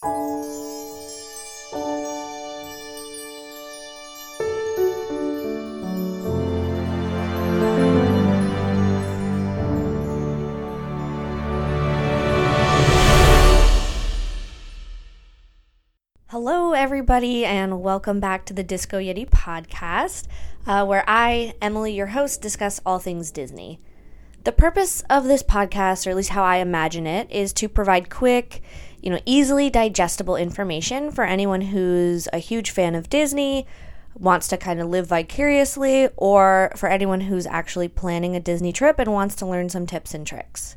Hello, everybody, and welcome back to the Disco Yeti podcast, uh, where I, Emily, your host, discuss all things Disney. The purpose of this podcast, or at least how I imagine it, is to provide quick, you know, easily digestible information for anyone who's a huge fan of Disney, wants to kind of live vicariously, or for anyone who's actually planning a Disney trip and wants to learn some tips and tricks.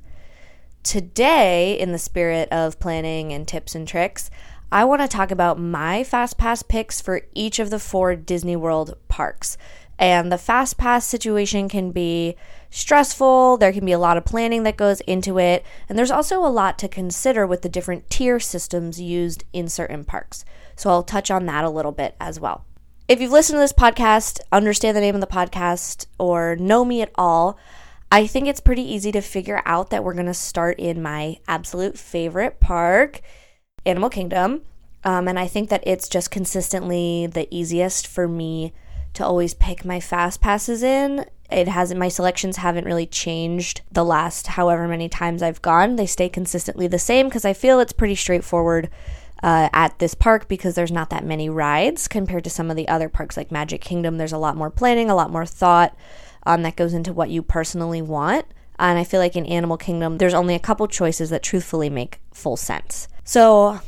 Today, in the spirit of planning and tips and tricks, I want to talk about my Fast Pass picks for each of the four Disney World parks. And the Fast Pass situation can be stressful, there can be a lot of planning that goes into it, and there's also a lot to consider with the different tier systems used in certain parks. So I'll touch on that a little bit as well. If you've listened to this podcast, understand the name of the podcast, or know me at all, I think it's pretty easy to figure out that we're going to start in my absolute favorite park Animal Kingdom. Um, and I think that it's just consistently the easiest for me to always pick my fast passes in. It hasn't, my selections haven't really changed the last however many times I've gone. They stay consistently the same because I feel it's pretty straightforward uh, at this park because there's not that many rides compared to some of the other parks like Magic Kingdom. There's a lot more planning, a lot more thought um, that goes into what you personally want. And I feel like in Animal Kingdom, there's only a couple choices that truthfully make full sense. So,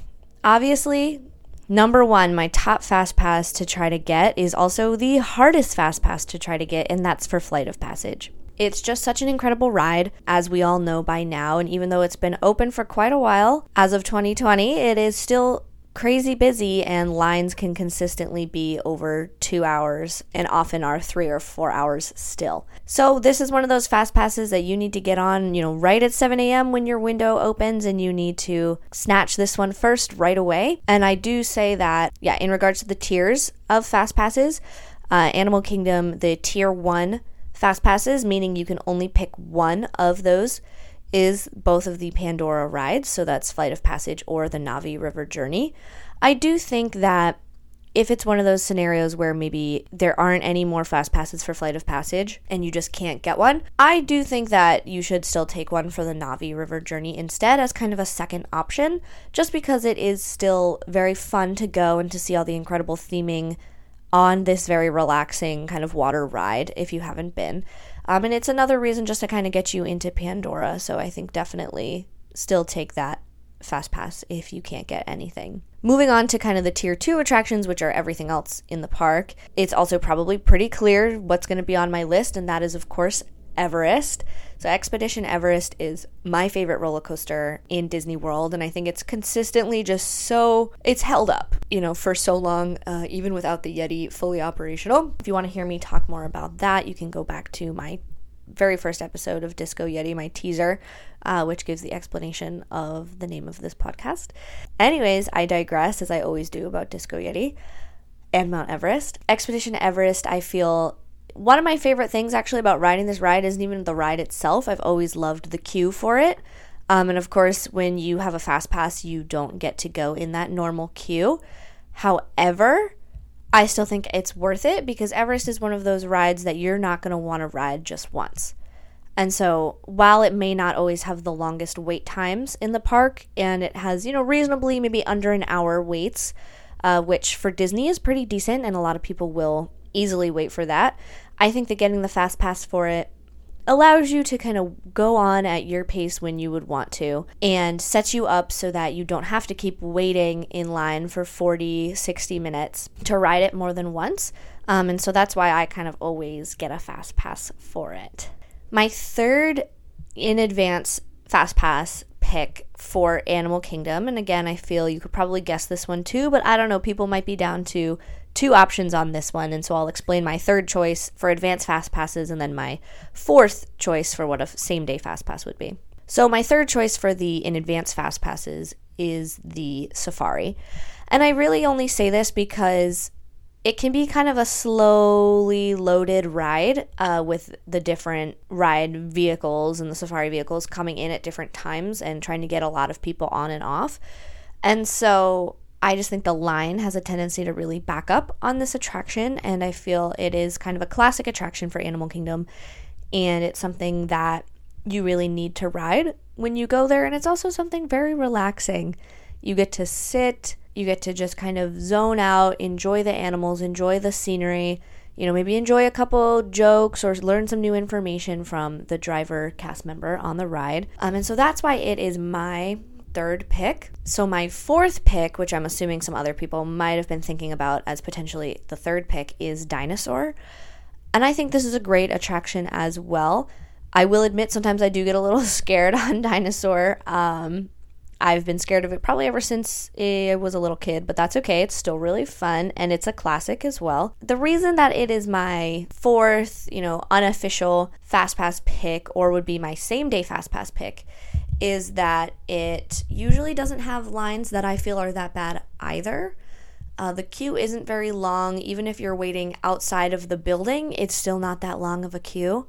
obviously, number one, my top fast pass to try to get is also the hardest fast pass to try to get, and that's for Flight of Passage. It's just such an incredible ride, as we all know by now. And even though it's been open for quite a while, as of 2020, it is still crazy busy and lines can consistently be over two hours and often are three or four hours still. So this is one of those fast passes that you need to get on, you know, right at 7 a.m. when your window opens and you need to snatch this one first right away. And I do say that, yeah, in regards to the tiers of fast passes, uh, Animal Kingdom, the tier one fast passes, meaning you can only pick one of those is both of the Pandora rides, so that's Flight of Passage or the Na'vi River Journey. I do think that if it's one of those scenarios where maybe there aren't any more fast passes for Flight of Passage and you just can't get one, I do think that you should still take one for the Na'vi River Journey instead as kind of a second option, just because it is still very fun to go and to see all the incredible theming on this very relaxing kind of water ride if you haven't been. Um, and it's another reason just to kind of get you into Pandora. So I think definitely still take that fast pass if you can't get anything. Moving on to kind of the tier two attractions, which are everything else in the park. It's also probably pretty clear what's going to be on my list, and that is, of course, Everest. So, Expedition Everest is my favorite roller coaster in Disney World, and I think it's consistently just so, it's held up, you know, for so long, uh, even without the Yeti fully operational. If you want to hear me talk more about that, you can go back to my very first episode of Disco Yeti, my teaser, uh, which gives the explanation of the name of this podcast. Anyways, I digress, as I always do about Disco Yeti and Mount Everest. Expedition Everest, I feel one of my favorite things actually about riding this ride isn't even the ride itself. I've always loved the queue for it. Um, and of course, when you have a fast pass, you don't get to go in that normal queue. However, I still think it's worth it because Everest is one of those rides that you're not going to want to ride just once. And so, while it may not always have the longest wait times in the park, and it has, you know, reasonably maybe under an hour waits, uh, which for Disney is pretty decent, and a lot of people will easily wait for that. I think that getting the fast pass for it allows you to kind of go on at your pace when you would want to and sets you up so that you don't have to keep waiting in line for 40, 60 minutes to ride it more than once. Um, and so that's why I kind of always get a fast pass for it. My third in advance fast pass pick for Animal Kingdom, and again, I feel you could probably guess this one too, but I don't know, people might be down to two options on this one, and so I'll explain my third choice for advanced fast passes and then my fourth choice for what a same day fast pass would be. So, my third choice for the in advance fast passes is the Safari. And I really only say this because it can be kind of a slowly loaded ride uh, with the different ride vehicles and the safari vehicles coming in at different times and trying to get a lot of people on and off. And so I just think the line has a tendency to really back up on this attraction. And I feel it is kind of a classic attraction for Animal Kingdom. And it's something that you really need to ride when you go there. And it's also something very relaxing. You get to sit, you get to just kind of zone out, enjoy the animals, enjoy the scenery you know, maybe enjoy a couple jokes or learn some new information from the driver cast member on the ride. Um, and so that's why it is my third pick. So my fourth pick, which I'm assuming some other people might have been thinking about as potentially the third pick, is Dinosaur. And I think this is a great attraction as well. I will admit sometimes I do get a little scared on Dinosaur. Um, I've been scared of it probably ever since I was a little kid, but that's okay. It's still really fun and it's a classic as well. The reason that it is my fourth, you know, unofficial fast pass pick or would be my same day fast pass pick is that it usually doesn't have lines that I feel are that bad either. Uh, the queue isn't very long. Even if you're waiting outside of the building, it's still not that long of a queue.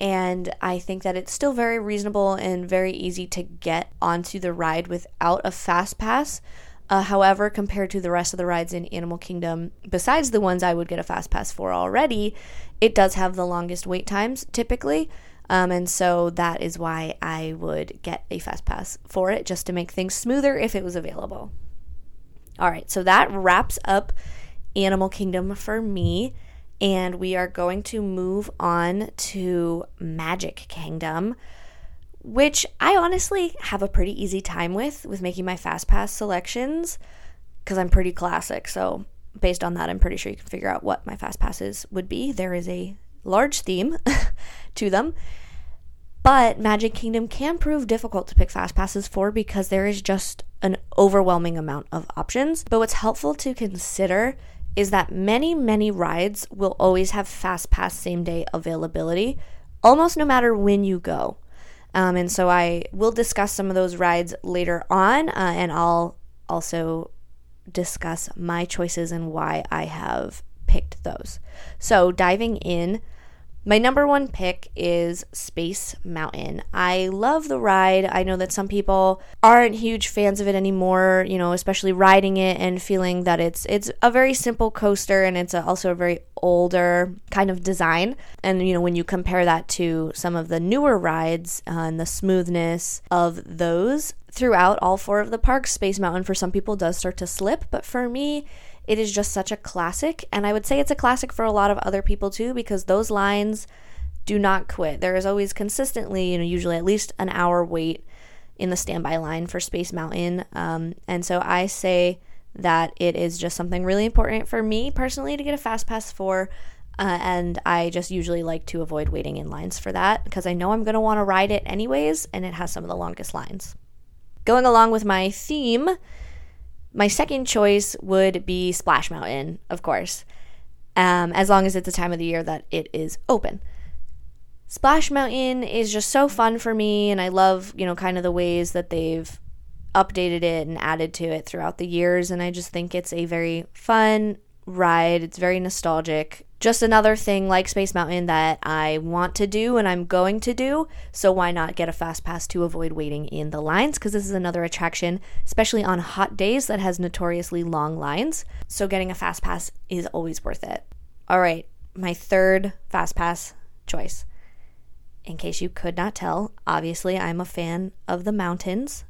And I think that it's still very reasonable and very easy to get onto the ride without a fast pass. Uh, however, compared to the rest of the rides in Animal Kingdom, besides the ones I would get a fast pass for already, it does have the longest wait times typically. Um, and so that is why I would get a fast pass for it just to make things smoother if it was available. All right, so that wraps up Animal Kingdom for me and we are going to move on to Magic Kingdom, which I honestly have a pretty easy time with with making my fast pass selections because I'm pretty classic. So based on that, I'm pretty sure you can figure out what my fast passes would be. There is a large theme to them. But Magic Kingdom can prove difficult to pick fast passes for because there is just an overwhelming amount of options. But what's helpful to consider is that many, many rides will always have fast pass same day availability, almost no matter when you go. Um, and so I will discuss some of those rides later on, uh, and I'll also discuss my choices and why I have picked those. So, diving in, my number one pick is Space Mountain. I love the ride. I know that some people aren't huge fans of it anymore, you know, especially riding it and feeling that it's it's a very simple coaster and it's a, also a very older kind of design. And you know, when you compare that to some of the newer rides uh, and the smoothness of those throughout all four of the parks, Space Mountain for some people does start to slip, but for me, it is just such a classic. And I would say it's a classic for a lot of other people too, because those lines do not quit. There is always consistently, you know, usually at least an hour wait in the standby line for Space Mountain. Um, and so I say that it is just something really important for me personally to get a fast pass for. Uh, and I just usually like to avoid waiting in lines for that because I know I'm going to want to ride it anyways, and it has some of the longest lines. Going along with my theme, my second choice would be Splash Mountain, of course, um, as long as it's a time of the year that it is open. Splash Mountain is just so fun for me, and I love, you know, kind of the ways that they've updated it and added to it throughout the years. And I just think it's a very fun ride. It's very nostalgic just another thing like Space Mountain that I want to do and I'm going to do. So why not get a fast pass to avoid waiting in the lines? Because this is another attraction, especially on hot days, that has notoriously long lines. So getting a fast pass is always worth it. All right, my third fast pass choice. In case you could not tell, obviously I'm a fan of the mountains.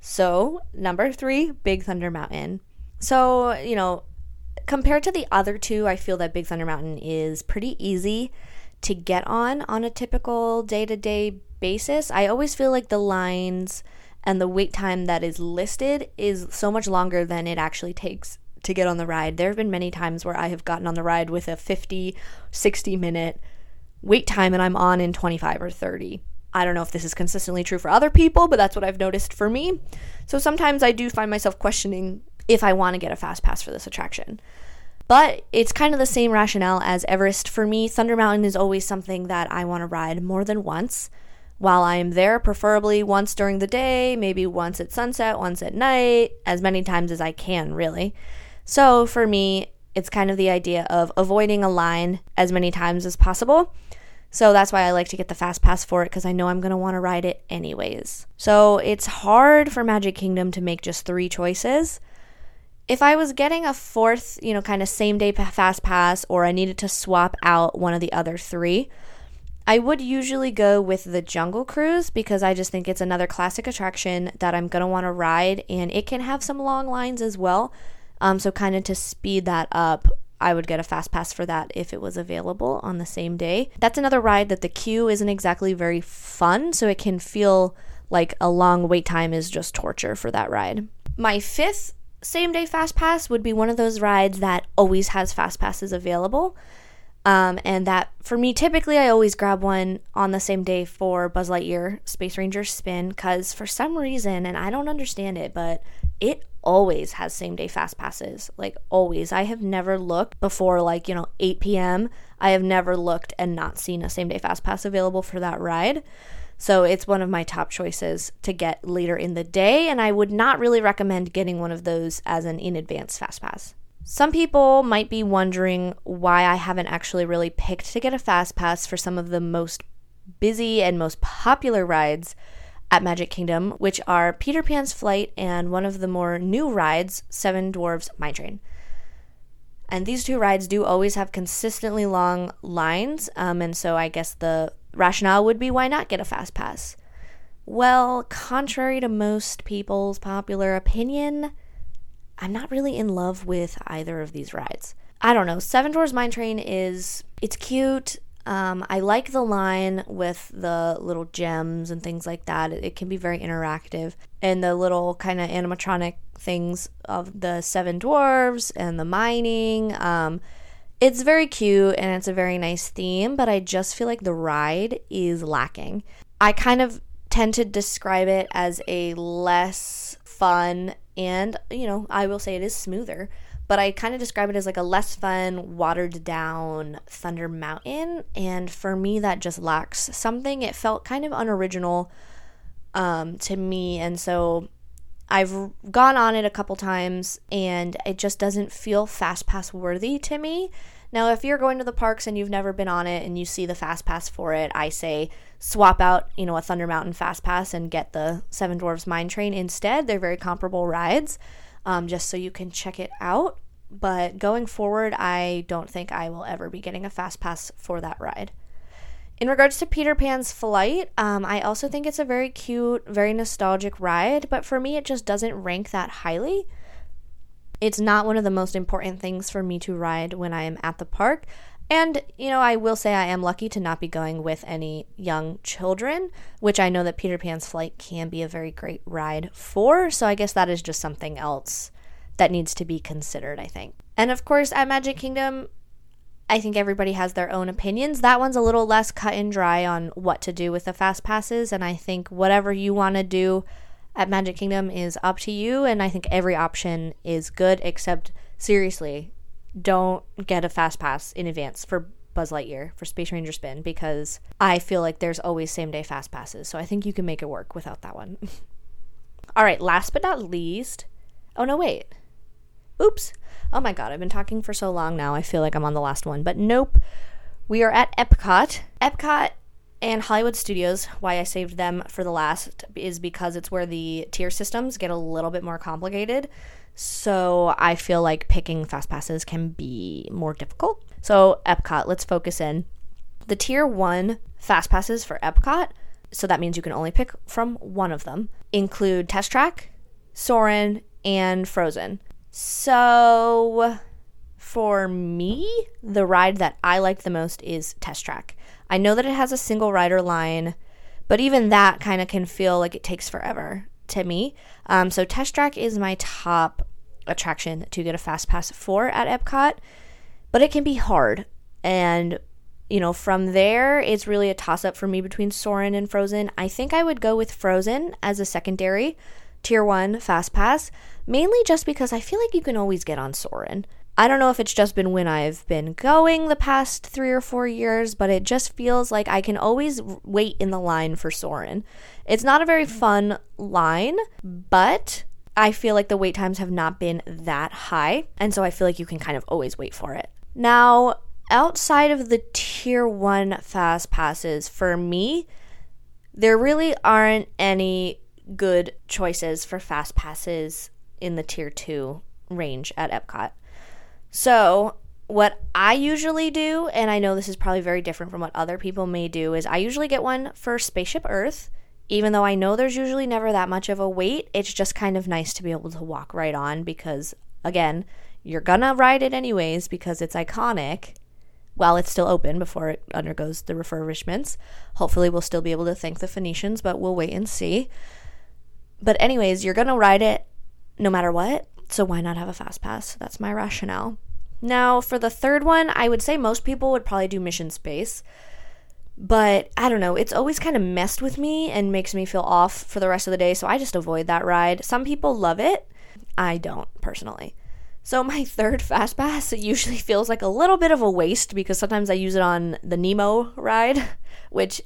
So, number three, Big Thunder Mountain. So, you know, compared to the other two, I feel that Big Thunder Mountain is pretty easy to get on on a typical day to day basis. I always feel like the lines and the wait time that is listed is so much longer than it actually takes to get on the ride. There have been many times where I have gotten on the ride with a 50, 60 minute wait time and I'm on in 25 or 30. I don't know if this is consistently true for other people, but that's what I've noticed for me. So sometimes I do find myself questioning if I want to get a fast pass for this attraction. But it's kind of the same rationale as Everest for me. Thunder Mountain is always something that I want to ride more than once while I am there, preferably once during the day, maybe once at sunset, once at night, as many times as I can, really. So for me, it's kind of the idea of avoiding a line as many times as possible. So that's why I like to get the fast pass for it because I know I'm going to want to ride it anyways. So it's hard for Magic Kingdom to make just three choices. If I was getting a fourth, you know, kind of same day fast pass, or I needed to swap out one of the other three, I would usually go with the Jungle Cruise because I just think it's another classic attraction that I'm going to want to ride and it can have some long lines as well. Um, so, kind of to speed that up, I would get a fast pass for that if it was available on the same day. That's another ride that the queue isn't exactly very fun, so it can feel like a long wait time is just torture for that ride. My fifth same day fast pass would be one of those rides that always has fast passes available. Um, and that for me, typically, I always grab one on the same day for Buzz Lightyear Space Ranger Spin because for some reason, and I don't understand it, but it always has same day fast passes. Like, always. I have never looked before, like, you know, 8 p.m. I have never looked and not seen a same day fast pass available for that ride. So it's one of my top choices to get later in the day, and I would not really recommend getting one of those as an in advance fast pass. Some people might be wondering why I haven't actually really picked to get a fast pass for some of the most busy and most popular rides at Magic Kingdom, which are Peter Pan's Flight and one of the more new rides, Seven Dwarfs Mine Train. And these two rides do always have consistently long lines, um, and so I guess the rationale would be why not get a fast pass? Well, contrary to most people's popular opinion, I'm not really in love with either of these rides. I don't know. Seven Dwarfs Mine Train is it's cute. Um, I like the line with the little gems and things like that. It, it can be very interactive, and the little kind of animatronic things of the seven dwarves and the mining. Um, it's very cute and it's a very nice theme, but I just feel like the ride is lacking. I kind of tend to describe it as a less fun and you know i will say it is smoother but i kind of describe it as like a less fun watered down thunder mountain and for me that just lacks something it felt kind of unoriginal um, to me and so i've gone on it a couple times and it just doesn't feel fast pass worthy to me now if you're going to the parks and you've never been on it and you see the fast pass for it i say swap out, you know, a Thunder Mountain Fast Pass and get the Seven Dwarfs Mine Train instead. They're very comparable rides, um, just so you can check it out. But going forward, I don't think I will ever be getting a Fast Pass for that ride. In regards to Peter Pan's flight, um, I also think it's a very cute, very nostalgic ride, but for me, it just doesn't rank that highly. It's not one of the most important things for me to ride when I am at the park. And, you know, I will say I am lucky to not be going with any young children, which I know that Peter Pan's flight can be a very great ride for. So I guess that is just something else that needs to be considered, I think. And of course, at Magic Kingdom, I think everybody has their own opinions. That one's a little less cut and dry on what to do with the fast passes. And I think whatever you want to do at Magic Kingdom is up to you. And I think every option is good, except seriously, don't get a fast pass in advance for Buzz Lightyear for Space Ranger Spin because I feel like there's always same day fast passes. So I think you can make it work without that one. All right, last but not least. Oh, no, wait. Oops. Oh my god, I've been talking for so long now. I feel like I'm on the last one. But nope. We are at Epcot. Epcot and Hollywood Studios, why I saved them for the last is because it's where the tier systems get a little bit more complicated. So I feel like picking fast passes can be more difficult. So, Epcot, let's focus in. The tier one fast passes for Epcot, so that means you can only pick from one of them, include Test Track, Soarin', and Frozen. So, for me, the ride that I like the most is Test Track. I know that it has a single rider line, but even that kind of can feel like it takes forever to me. Um, so Test Track is my top attraction to get a fast pass for at Epcot, but it can be hard. And you know, from there, it's really a toss up for me between Soarin' and Frozen. I think I would go with Frozen as a secondary tier one fast pass, mainly just because I feel like you can always get on Soarin'. I don't know if it's just been when I've been going the past three or four years, but it just feels like I can always wait in the line for Soarin'. It's not a very mm-hmm. fun line, but I feel like the wait times have not been that high. And so I feel like you can kind of always wait for it. Now, outside of the tier one fast passes, for me, there really aren't any good choices for fast passes in the tier two range at Epcot. So, what I usually do, and I know this is probably very different from what other people may do, is I usually get one for Spaceship Earth. Even though I know there's usually never that much of a wait, it's just kind of nice to be able to walk right on because, again, you're gonna ride it anyways because it's iconic while it's still open before it undergoes the refurbishments. Hopefully, we'll still be able to thank the Phoenicians, but we'll wait and see. But, anyways, you're gonna ride it no matter what, so why not have a fast pass? That's my rationale. Now, for the third one, I would say most people would probably do Mission Space. But I don't know, it's always kind of messed with me and makes me feel off for the rest of the day, so I just avoid that ride. Some people love it. I don't, personally. So my third fast pass it usually feels like a little bit of a waste because sometimes I use it on the Nemo ride, which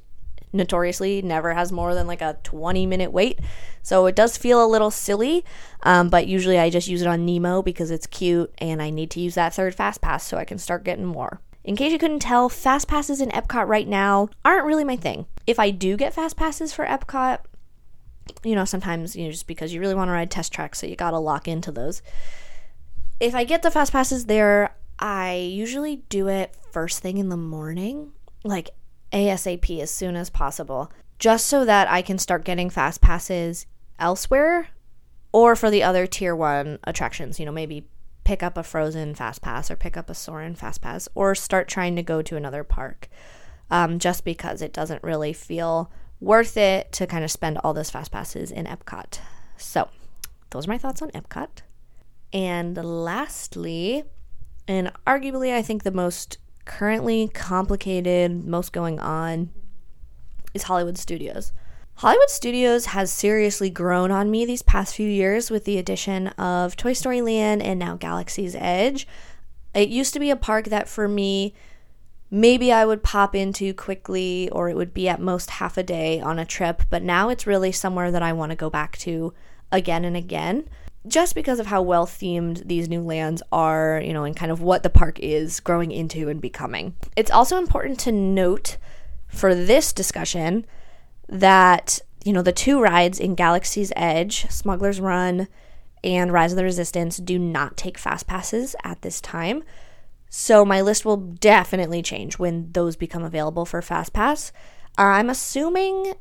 notoriously never has more than like a 20 minute wait. So it does feel a little silly, um, but usually I just use it on Nemo because it's cute and I need to use that third fast pass so I can start getting more. In case you couldn't tell, fast passes in Epcot right now aren't really my thing. If I do get fast passes for Epcot, you know, sometimes you know just because you really want to ride test tracks, so you got to lock into those. If I get the fast passes there, I usually do it first thing in the morning, like ASAP as soon as possible, just so that I can start getting fast passes elsewhere or for the other tier one attractions, you know, maybe pick up a frozen fast pass or pick up a Soarin' fast pass or start trying to go to another park um, just because it doesn't really feel worth it to kind of spend all those fast passes in Epcot. So, those are my thoughts on Epcot. And lastly, and arguably, I think the most currently complicated, most going on is Hollywood Studios. Hollywood Studios has seriously grown on me these past few years with the addition of Toy Story Land and now Galaxy's Edge. It used to be a park that for me, maybe I would pop into quickly or it would be at most half a day on a trip, but now it's really somewhere that I want to go back to again and again just because of how well themed these new lands are, you know, and kind of what the park is growing into and becoming. It's also important to note for this discussion that, you know, the two rides in Galaxy's Edge, Smuggler's Run, and Rise of the Resistance do not take fast passes at this time. So my list will definitely change when those become available for fast pass. I'm assuming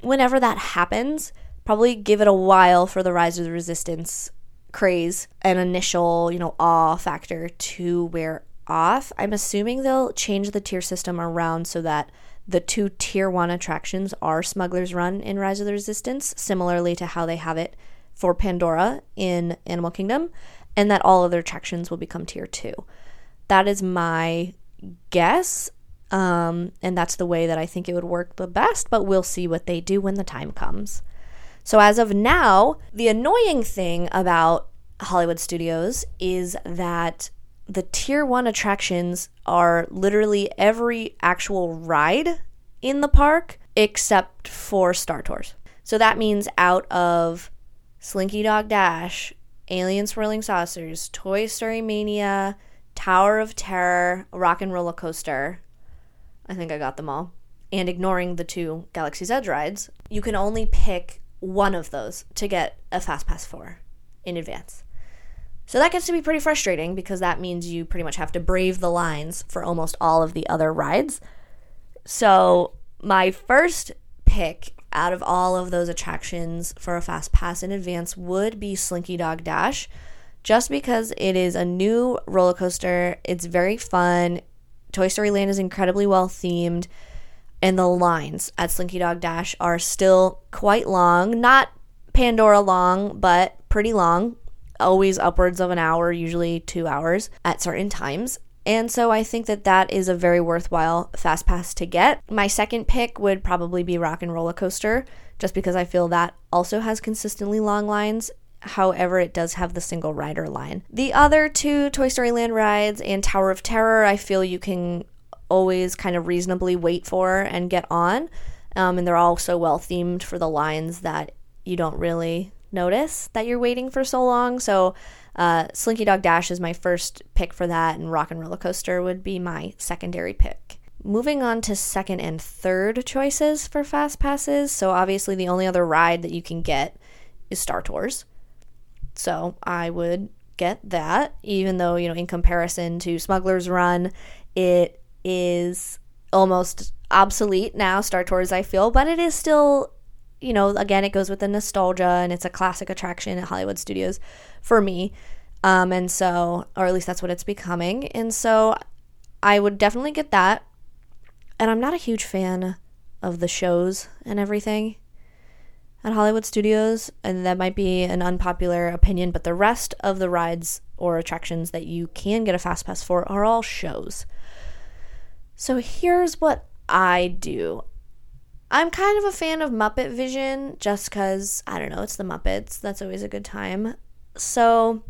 whenever that happens, probably give it a while for the rise of the resistance craze and initial, you know, awe factor to wear off. I'm assuming they'll change the tier system around so that the two tier one attractions are Smuggler's Run in Rise of the Resistance, similarly to how they have it for Pandora in Animal Kingdom, and that all other attractions will become tier two. That is my guess. Um, and that's the way that I think it would work the best, but we'll see what they do when the time comes. So, as of now, the annoying thing about Hollywood Studios is that the tier one attractions are literally every actual ride in the park except for Star Tours. So that means out of Slinky Dog Dash, Alien Swirling Saucers, Toy Story Mania, Tower of Terror, Rock and Roller Coaster. I think I got them all. And ignoring the two Galaxy's Edge rides, you can only pick one of those to get a fast pass for in advance. So that gets to be pretty frustrating because that means you pretty much have to brave the lines for almost all of the other rides. So, my first pick out of all of those attractions for a fast pass in advance would be Slinky Dog Dash, just because it is a new roller coaster. It's very fun. Toy Story Land is incredibly well themed and the lines at Slinky Dog Dash are still quite long. Not Pandora long, but pretty long. Always upwards of an hour, usually two hours at certain times. And so I think that that is a very worthwhile fast pass to get. My second pick would probably be Rock and Roller Coaster, just because I feel that also has consistently long lines. However, it does have the single rider line. The other two Toy Story Land rides and Tower of Terror, I feel you can always kind of reasonably wait for and get on. Um, and they're all so well themed for the lines that you don't really notice that you're waiting for so long. So Uh, Slinky Dog Dash is my first pick for that, and Rock and Roller Coaster would be my secondary pick. Moving on to second and third choices for fast passes. So, obviously, the only other ride that you can get is Star Tours. So, I would get that, even though, you know, in comparison to Smuggler's Run, it is almost obsolete now, Star Tours, I feel, but it is still, you know, again, it goes with the nostalgia and it's a classic attraction at Hollywood Studios for me. Um, and so, or at least that's what it's becoming. And so I would definitely get that. And I'm not a huge fan of the shows and everything at Hollywood Studios, and that might be an unpopular opinion, but the rest of the rides or attractions that you can get a fast pass for are all shows. So here's what I do. I'm kind of a fan of Muppet Vision just because, I don't know, it's the Muppets. That's always a good time. So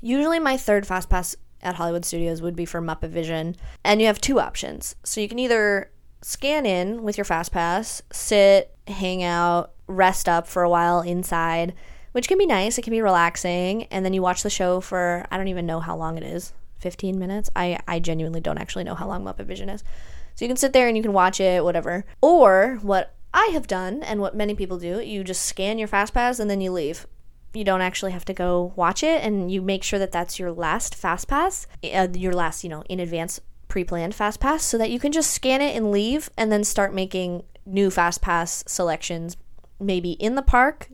usually my third fast pass at Hollywood Studios would be for Muppet Vision. And you have two options. So you can either scan in with your fast pass, sit, hang out, rest up for a while inside, which can be nice. It can be relaxing. And then you watch the show for, I don't even know how long it is 15 minutes. I, I genuinely don't actually know how long Muppet Vision is. So you can sit there and you can watch it, whatever. Or what I have done and what many people do, you just scan your fast pass and then you leave. You don't actually have to go watch it and you make sure that that's your last fast pass, uh, your last, you know, in advance pre-planned fast pass so that you can just scan it and leave and then start making new fast pass selections maybe in the park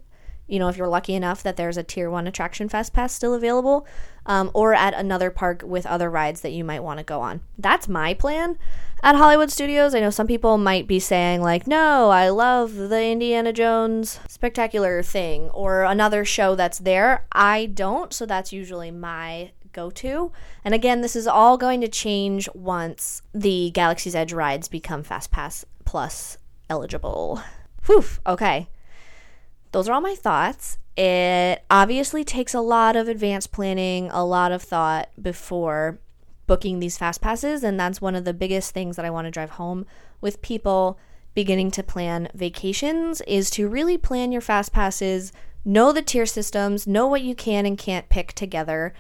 you know, if you're lucky enough that there's a tier one attraction fast pass still available, um, or at another park with other rides that you might want to go on. That's my plan at Hollywood Studios. I know some people might be saying, like, no, I love the Indiana Jones spectacular thing or another show that's there. I don't, so that's usually my go to. And again, this is all going to change once the Galaxy's Edge rides become Fast Pass Plus eligible. Whew, okay those are all my thoughts. It obviously takes a lot of advanced planning, a lot of thought before booking these fast passes. And that's one of the biggest things that I want to drive home with people beginning to plan vacations is to really plan your fast passes, know the tier systems, know what you can and can't pick together.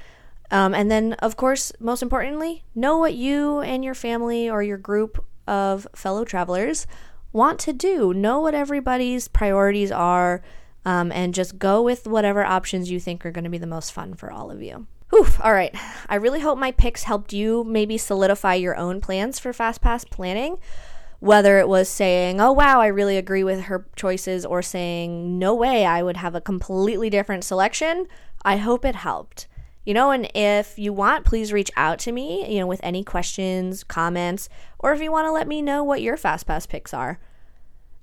Um, and then, of course, most importantly, know what you and your family or your group of fellow travelers want to do. Know what everybody's priorities are um, and just go with whatever options you think are going to be the most fun for all of you. Whew, all right. I really hope my picks helped you maybe solidify your own plans for FastPass planning. Whether it was saying, oh, wow, I really agree with her choices, or saying, no way, I would have a completely different selection, I hope it helped. You know, and if you want, please reach out to me, you know, with any questions, comments, or if you want to let me know what your FastPass picks are.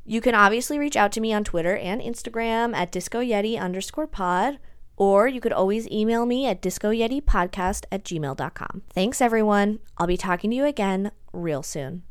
You can obviously reach out to me on Twitter and Instagram at discoyeti underscore pod, or you could always email me at discoyetipodcast at gmail.com. Thanks, everyone. I'll be talking to you again real soon.